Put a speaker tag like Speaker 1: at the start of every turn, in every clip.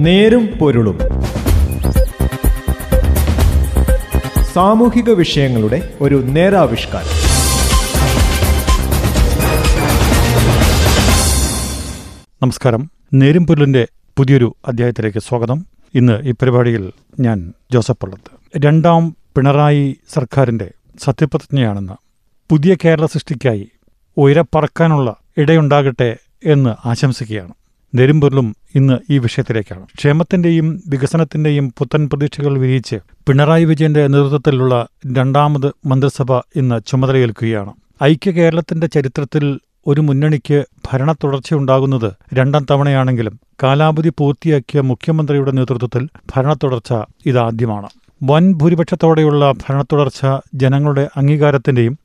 Speaker 1: നേരും പൊരുളും. സാമൂഹിക വിഷയങ്ങളുടെ ഒരു നേരാവിഷ്കാരം.
Speaker 2: നമസ്കാരം. നേരും പൊരുളിന്റെ പുതിയൊരു അധ്യായത്തിലേക്ക് സ്വാഗതം. ഇന്ന് ഈ പരിപാടിയിൽ ഞാൻ ജോസഫ് പള്ളത്ത്. രണ്ടാം പിണറായി സർക്കാരിന്റെ സത്യപ്രതിജ്ഞയാണെന്ന് പുതിയ കേരള സൃഷ്ടിക്കായി ഉയരപ്പറക്കാനുള്ള ഇടയുണ്ടാകട്ടെ എന്ന് ആശംസിക്കുകയാണ്. നെരുമ്പൊരുളും ഇന്ന് ഈ വിഷയത്തിലേക്കാണ്. ക്ഷേമത്തിന്റെയും വികസനത്തിന്റെയും പുത്തൻ പ്രതീക്ഷകൾ വിരിയിച്ച് പിണറായി വിജയന്റെ നേതൃത്വത്തിലുള്ള രണ്ടാമത് മന്ത്രിസഭ ഇന്ന് ചുമതലയേൽക്കുകയാണ്. ഐക്യ കേരളത്തിന്റെ ചരിത്രത്തിൽ ഒരു മുന്നണിക്ക് ഭരണ തുടർച്ചയുണ്ടാകുന്നത് രണ്ടാം തവണയാണെങ്കിലും കാലാവധി പൂർത്തിയാക്കിയ മുഖ്യമന്ത്രിയുടെ നേതൃത്വത്തിൽ ഭരണ തുടർച്ച ഇതാദ്യമാണ്. വൻ ഭൂരിപക്ഷത്തോടെയുള്ള ഭരണത്തുടർച്ച ജനങ്ങളുടെ അംഗീകാരത്തിന്റെയും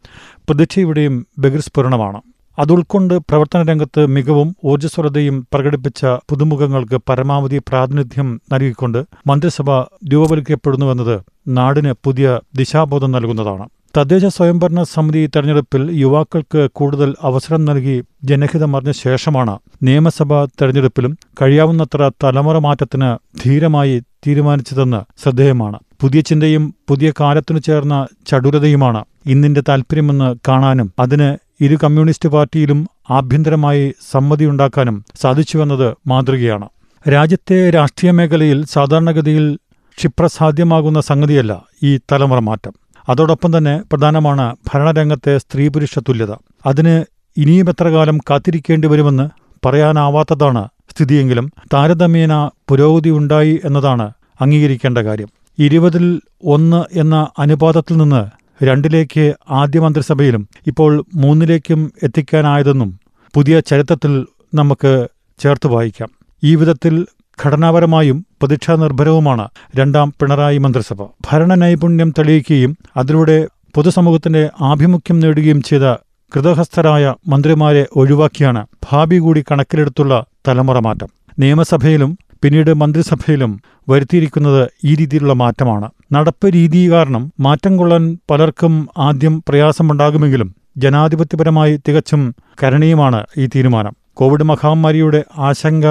Speaker 2: പ്രതീക്ഷയുടെയും ബഹിർസ്ഫുരണമാണ് അതുൾക്കൊണ്ട് പ്രവർത്തന രംഗത്ത് മികവും ഊർജസ്വലതയും പ്രകടിപ്പിച്ച പുതുമുഖങ്ങൾക്ക് പരമാവധി പ്രാതിനിധ്യം നൽകിക്കൊണ്ട് മന്ത്രിസഭ രൂപവൽക്കരിക്കപ്പെടുന്നുവെന്നത് നാടിന് പുതിയ ദിശാബോധം നൽകുന്നതാണ്. തദ്ദേശ സ്വയംഭരണ സമിതി തെരഞ്ഞെടുപ്പിൽ യുവാക്കൾക്ക് കൂടുതൽ അവസരം നൽകി ജനഹിതമറിഞ്ഞ ശേഷമാണ് നിയമസഭാ തെരഞ്ഞെടുപ്പിലും കഴിയാവുന്നത്ര തലമുറ മാറ്റത്തിന് ധീരമായി തീരുമാനിച്ചതെന്ന് ശ്രദ്ധേയമാണ്. പുതിയ ചിന്തയും പുതിയ കാലത്തിനു ചേർന്ന ചടുലതയുമാണ് ഇന്നിന്റെ താൽപ്പര്യമെന്ന് കാണാനും അതിന് ഇരു കമ്മ്യൂണിസ്റ്റ് പാർട്ടിയിലും ആഭ്യന്തരമായി സമ്മതിയുണ്ടാക്കാനും സാധിച്ചുവെന്നത് മാതൃകയാണ്. രാജ്യത്തെ രാഷ്ട്രീയ മേഖലയിൽ സാധാരണഗതിയിൽ ക്ഷിപ്രസാധ്യമാകുന്ന സംഗതിയല്ല ഈ തലമുറ മാറ്റം. അതോടൊപ്പം തന്നെ പ്രധാനമാണ് ഭരണരംഗത്തെ സ്ത്രീ പുരുഷ തുല്യത. അതിന് ഇനിയും എത്ര കാലം കാത്തിരിക്കേണ്ടി വരുമെന്ന് പറയാനാവാത്തതാണ് സ്ഥിതിയെങ്കിലും താരതമ്യേന പുരോഗതി ഉണ്ടായി എന്നതാണ് അംഗീകരിക്കേണ്ട കാര്യം. ഇരുപതിൽ ഒന്ന് എന്ന അനുപാതത്തിൽ നിന്ന് രണ്ടിലേക്ക് ആദ്യ മന്ത്രിസഭയിലും ഇപ്പോൾ മൂന്നിലേക്കും എത്തിക്കാനായതെന്നും പുതിയ ചരിത്രത്തിൽ നമുക്ക് ചേർത്ത് വായിക്കാം. ഈ വിധത്തിൽ ഘടനാപരമായും പ്രതീക്ഷാ നിർഭരവുമാണ് രണ്ടാം പിണറായി മന്ത്രിസഭ. ഭരണ നൈപുണ്യം തെളിയിക്കുകയും അതിലൂടെ പൊതുസമൂഹത്തിന്റെ ആഭിമുഖ്യം നേടുകയും ചെയ്ത കൃതഹസ്ഥരായ മന്ത്രിമാരെ ഒഴിവാക്കിയാണ് ഭാവി കൂടി കണക്കിലെടുത്തുള്ള തലമുറ മാറ്റം. നിയമസഭയിലും പിന്നീട് മന്ത്രിസഭയിലും വരുത്തിയിരിക്കുന്നത് ഈ രീതിയിലുള്ള മാറ്റമാണ്. നടപ്പ് രീതി കാരണം മാറ്റം കൊള്ളാൻ പലർക്കും ആദ്യം പ്രയാസമുണ്ടാകുമെങ്കിലും ജനാധിപത്യപരമായി തികച്ചും കരണീയമാണ് ഈ തീരുമാനം. കോവിഡ് മഹാമാരിയുടെ ആശങ്ക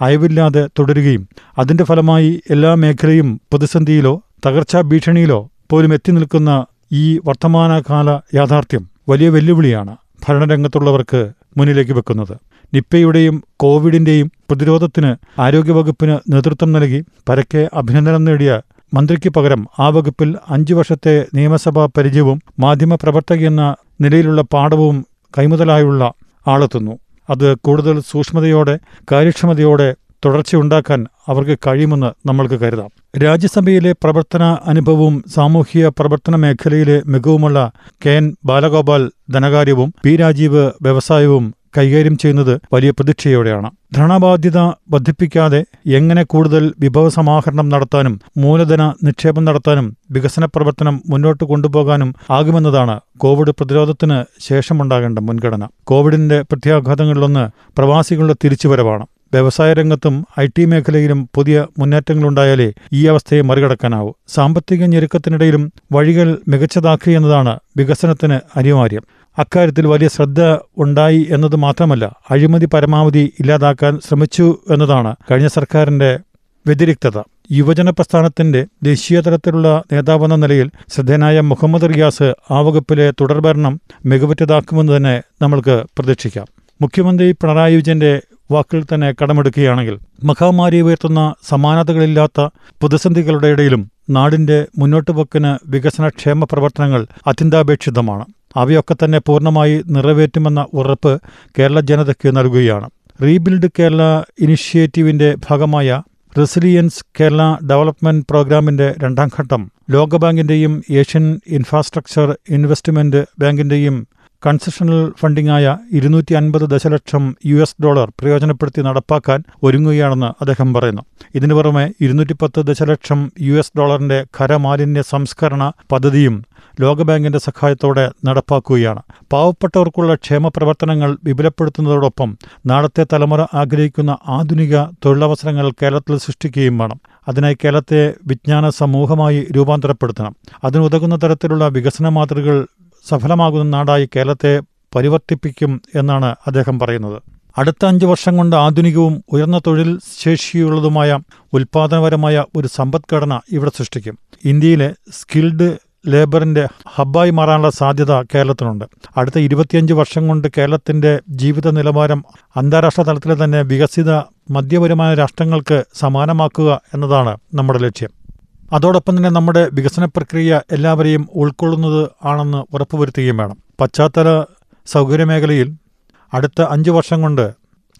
Speaker 2: അയവില്ലാതെ തുടരുകയും അതിന്റെ ഫലമായി എല്ലാ മേഖലയും പ്രതിസന്ധിയിലോ തകർച്ചാ ഭീഷണിയിലോ പോലും എത്തി നിൽക്കുന്ന ഈ വർത്തമാനകാല യാഥാർത്ഥ്യം വലിയ വെല്ലുവിളിയാണ് ഭരണരംഗത്തുള്ളവർക്ക് മുന്നിലേക്ക് വെക്കുന്നത്. നിപ്പയുടെയും കോവിഡിന്റെയും പ്രതിരോധത്തിന് ആരോഗ്യവകുപ്പിന് നേതൃത്വം നൽകി പരക്കെ അഭിനന്ദനം നേടിയ മന്ത്രിക്ക് പകരം ആ വകുപ്പിൽ അഞ്ചു വർഷത്തെ നിയമസഭാ പരിചയവും മാധ്യമപ്രവർത്തകയെന്ന നിലയിലുള്ള പാഠവും കൈമുതലായുള്ള ആളെത്തുന്നു. അത് കൂടുതൽ സൂക്ഷ്മതയോടെ കാര്യക്ഷമതയോടെ തുടർച്ചയുണ്ടാക്കാൻ അവർക്ക് കഴിയുമെന്ന് നമ്മൾക്ക് കരുതാം. രാജ്യസഭയിലെ പ്രവർത്തന അനുഭവവും സാമൂഹിക പ്രവർത്തന മേഖലയിലെ മികവുമുള്ള കെ എൻ ബാലഗോപാൽ ധനകാര്യവും പി രാജീവ് വ്യവസായവും കൈകാര്യം ചെയ്യുന്നത് വലിയ പ്രതീക്ഷയോടെയാണ്. ധനബാധ്യത വർദ്ധിപ്പിക്കാതെ എങ്ങനെ കൂടുതൽ വിഭവസമാഹരണം നടത്താനും മൂലധന നിക്ഷേപം നടത്താനും വികസന പ്രവർത്തനം മുന്നോട്ട് കൊണ്ടുപോകാനും ആകുമെന്നതാണ് കോവിഡ് പ്രതിരോധത്തിന് ശേഷമുണ്ടാകേണ്ട മുൻഗണന. കോവിഡിന്റെ പ്രത്യാഘാതങ്ങളിലൊന്ന് പ്രവാസികളുടെ തിരിച്ചുവരവാണ്. വ്യവസായ രംഗത്തും ഐ ടി മേഖലയിലും പുതിയ മുന്നേറ്റങ്ങളുണ്ടായാലേ ഈ അവസ്ഥയെ മറികടക്കാനാവൂ. സാമ്പത്തിക ഞെരുക്കത്തിനിടയിലും വഴികൾ മികച്ചതാക്കുക എന്നതാണ് വികസനത്തിന് അനിവാര്യം. അക്കാര്യത്തിൽ വലിയ ശ്രദ്ധ ഉണ്ടായി എന്നത് മാത്രമല്ല അഴിമതി പരമാവധി ഇല്ലാതാക്കാൻ ശ്രമിച്ചു എന്നതാണ് കഴിഞ്ഞ സർക്കാരിന്റെ വ്യതിരിക്തത. യുവജന പ്രസ്ഥാനത്തിന്റെ ദേശീയതലത്തിലുള്ള നേതാവെന്ന നിലയിൽ ശ്രദ്ധേയനായ മുഹമ്മദ് റിയാസ് ആ വകുപ്പിലെ തുടർഭരണം മികവുറ്റതാക്കുമെന്ന് തന്നെ നമ്മൾക്ക് പ്രതീക്ഷിക്കാം. മുഖ്യമന്ത്രി പിണറായി വിജയന്റെ വാക്കിൽ തന്നെ കടമെടുക്കുകയാണെങ്കിൽ മഹാമാരി ഉയർത്തുന്ന സമാനതകളില്ലാത്ത പ്രതിസന്ധികളുടെ ഇടയിലും നാടിന്റെ മുന്നോട്ടുപോക്കിന് വികസനക്ഷേമ പ്രവർത്തനങ്ങൾ അത്യന്താപേക്ഷിതമാണ്. അവയൊക്കെ തന്നെ പൂർണമായി നിറവേറ്റുമെന്ന ഉറപ്പ് കേരള ജനതയ്ക്ക് നൽകുകയാണ്. റീബിൽഡ് കേരള ഇനിഷ്യേറ്റീവിന്റെ ഭാഗമായ റെസിലിയൻസ് കേരള ഡെവലപ്മെന്റ് പ്രോഗ്രാമിന്റെ രണ്ടാം ഘട്ടം ലോകബാങ്കിന്റെയും ഏഷ്യൻ ഇൻഫ്രാസ്ട്രക്ചർ ഇൻവെസ്റ്റ്മെന്റ് ബാങ്കിന്റെയും കൺസെഷണൽ ഫണ്ടിംഗായ ഇരുന്നൂറ്റി അൻപത് ദശലക്ഷം യു എസ് ഡോളർ പ്രയോജനപ്പെടുത്തി നടപ്പാക്കാൻ ഒരുങ്ങുകയാണെന്ന് അദ്ദേഹം പറയുന്നു. ഇതിനു പുറമെ ഇരുന്നൂറ്റി പത്ത് ദശലക്ഷം യു എസ് ഡോളറിന്റെ ഖരമാലിന്യ സംസ്കരണ പദ്ധതിയും ലോകബാങ്കിന്റെ സഹായത്തോടെ നടപ്പാക്കുകയാണ്. പാവപ്പെട്ടവർക്കുള്ള ക്ഷേമ പ്രവർത്തനങ്ങൾ വിപുലപ്പെടുത്തുന്നതോടൊപ്പം നാളത്തെ തലമുറ ആഗ്രഹിക്കുന്ന ആധുനിക തൊഴിലവസരങ്ങൾ കേരളത്തിൽ സൃഷ്ടിക്കുകയും വേണം. അതിനായി കേരളത്തെ വിജ്ഞാന സമൂഹമായി രൂപാന്തരപ്പെടുത്തണം. അതിനുതകുന്ന തരത്തിലുള്ള വികസന മാതൃകകൾ സഫലമാകുന്ന നാടായി കേരളത്തെ പരിവർത്തിപ്പിക്കും എന്നാണ് അദ്ദേഹം പറയുന്നത്. അടുത്ത അഞ്ച് വർഷം കൊണ്ട് ആധുനികവും ഉയർന്ന തൊഴിൽ ശേഷിയുള്ളതുമായ ഉൽപാദനപരമായ ഒരു സമ്പദ്ഘടന ഇവിടെ സൃഷ്ടിക്കും. ഇന്ത്യയിലെ സ്കിൽഡ് ലേബറിന്റെ ഹബ്ബായി മാറാനുള്ള സാധ്യത കേരളത്തിനുണ്ട്. അടുത്ത ഇരുപത്തിയഞ്ച് വർഷം കൊണ്ട് കേരളത്തിന്റെ ജീവിത നിലവാരം അന്താരാഷ്ട്ര തലത്തിലെ തന്നെ വികസിത മധ്യപരമായ രാഷ്ട്രങ്ങൾക്ക് സമാനമാക്കുക എന്നതാണ് നമ്മുടെ ലക്ഷ്യം. അതോടൊപ്പം തന്നെ നമ്മുടെ വികസന പ്രക്രിയ എല്ലാവരെയും ഉൾക്കൊള്ളുന്നത് ആണെന്ന് ഉറപ്പുവരുത്തുകയും വേണം. പശ്ചാത്തല സൗകര്യ മേഖലയിൽ അടുത്ത അഞ്ച് വർഷം കൊണ്ട്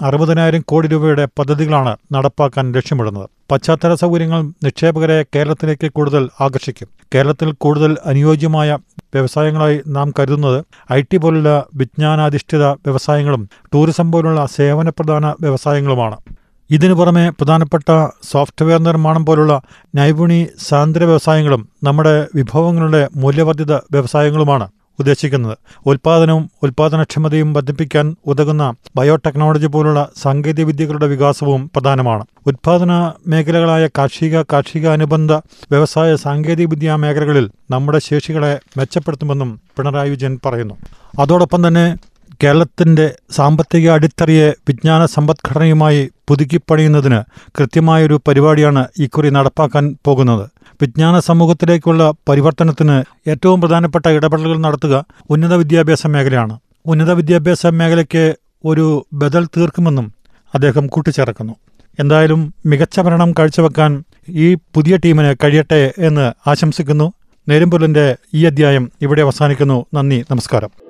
Speaker 2: അറുപതിനായിരം കോടി രൂപയുടെ പദ്ധതികളാണ് നടപ്പാക്കാൻ ലക്ഷ്യമിടുന്നത്. പശ്ചാത്തല സൗകര്യങ്ങൾ നിക്ഷേപകരെ കേരളത്തിലേക്ക് കൂടുതൽ ആകർഷിക്കും. കേരളത്തിൽ കൂടുതൽ അനുയോജ്യമായ വ്യവസായങ്ങളായി നാം കരുതുന്നത് ഐ ടി പോലുള്ള വിജ്ഞാനാധിഷ്ഠിത വ്യവസായങ്ങളും ടൂറിസം പോലുള്ള സേവന പ്രധാന വ്യവസായങ്ങളുമാണ്. ഇതിനു പുറമെ പ്രധാനപ്പെട്ട സോഫ്റ്റ്വെയർ നിർമ്മാണം പോലുള്ള നൈപുണി സാന്ദ്ര വ്യവസായങ്ങളും നമ്മുടെ വിഭവങ്ങളുടെ മൂല്യവർദ്ധിത വ്യവസായങ്ങളുമാണ് ഉദ്ദേശിക്കുന്നത്. ഉൽപാദനവും ഉൽപാദനക്ഷമതയും വർദ്ധിപ്പിക്കാൻ ഉതകുന്ന ബയോടെക്നോളജി പോലുള്ള സാങ്കേതിക വിദ്യകളുടെ വികാസവും പ്രധാനമാണ്. ഉൽപാദന മേഖലകളായ കാർഷിക കാർഷിക അനുബന്ധ വ്യവസായ സാങ്കേതിക വിദ്യാ മേഖലകളിൽ നമ്മുടെ ശേഷികളെ മെച്ചപ്പെടുത്തുമെന്നും പിണറായി വിജയൻ പറയുന്നു. അതോടൊപ്പം തന്നെ കേരളത്തിന്റെ സാമ്പത്തിക അടിത്തറയെ വിജ്ഞാന സമ്പദ്ഘടനയുമായി പുതുക്കിപ്പണിയുന്നതിന് കൃത്യമായൊരു പരിപാടിയാണ് ഇക്കുറി നടപ്പാക്കാൻ പോകുന്നത്. വിജ്ഞാന സമൂഹത്തിലേക്കുള്ള പരിവർത്തനത്തിന് ഏറ്റവും പ്രധാനപ്പെട്ട ഇടപെടലുകൾ നടത്തുക ഉന്നത വിദ്യാഭ്യാസ മേഖലയാണ്. ഉന്നത വിദ്യാഭ്യാസ മേഖലയ്ക്ക് ഒരു ബദൽ തീർക്കുമെന്നും അദ്ദേഹം കൂട്ടിച്ചേർക്കുന്നു. എന്തായാലും മികച്ച ഭരണം കാഴ്ചവെക്കാൻ ഈ പുതിയ ടീമിന് കഴിയട്ടെ എന്ന് ആശംസിക്കുന്നു. നേരുംപൊല്ലിന്റെ ഈ അധ്യായം ഇവിടെ അവസാനിക്കുന്നു. നന്ദി നമസ്കാരം.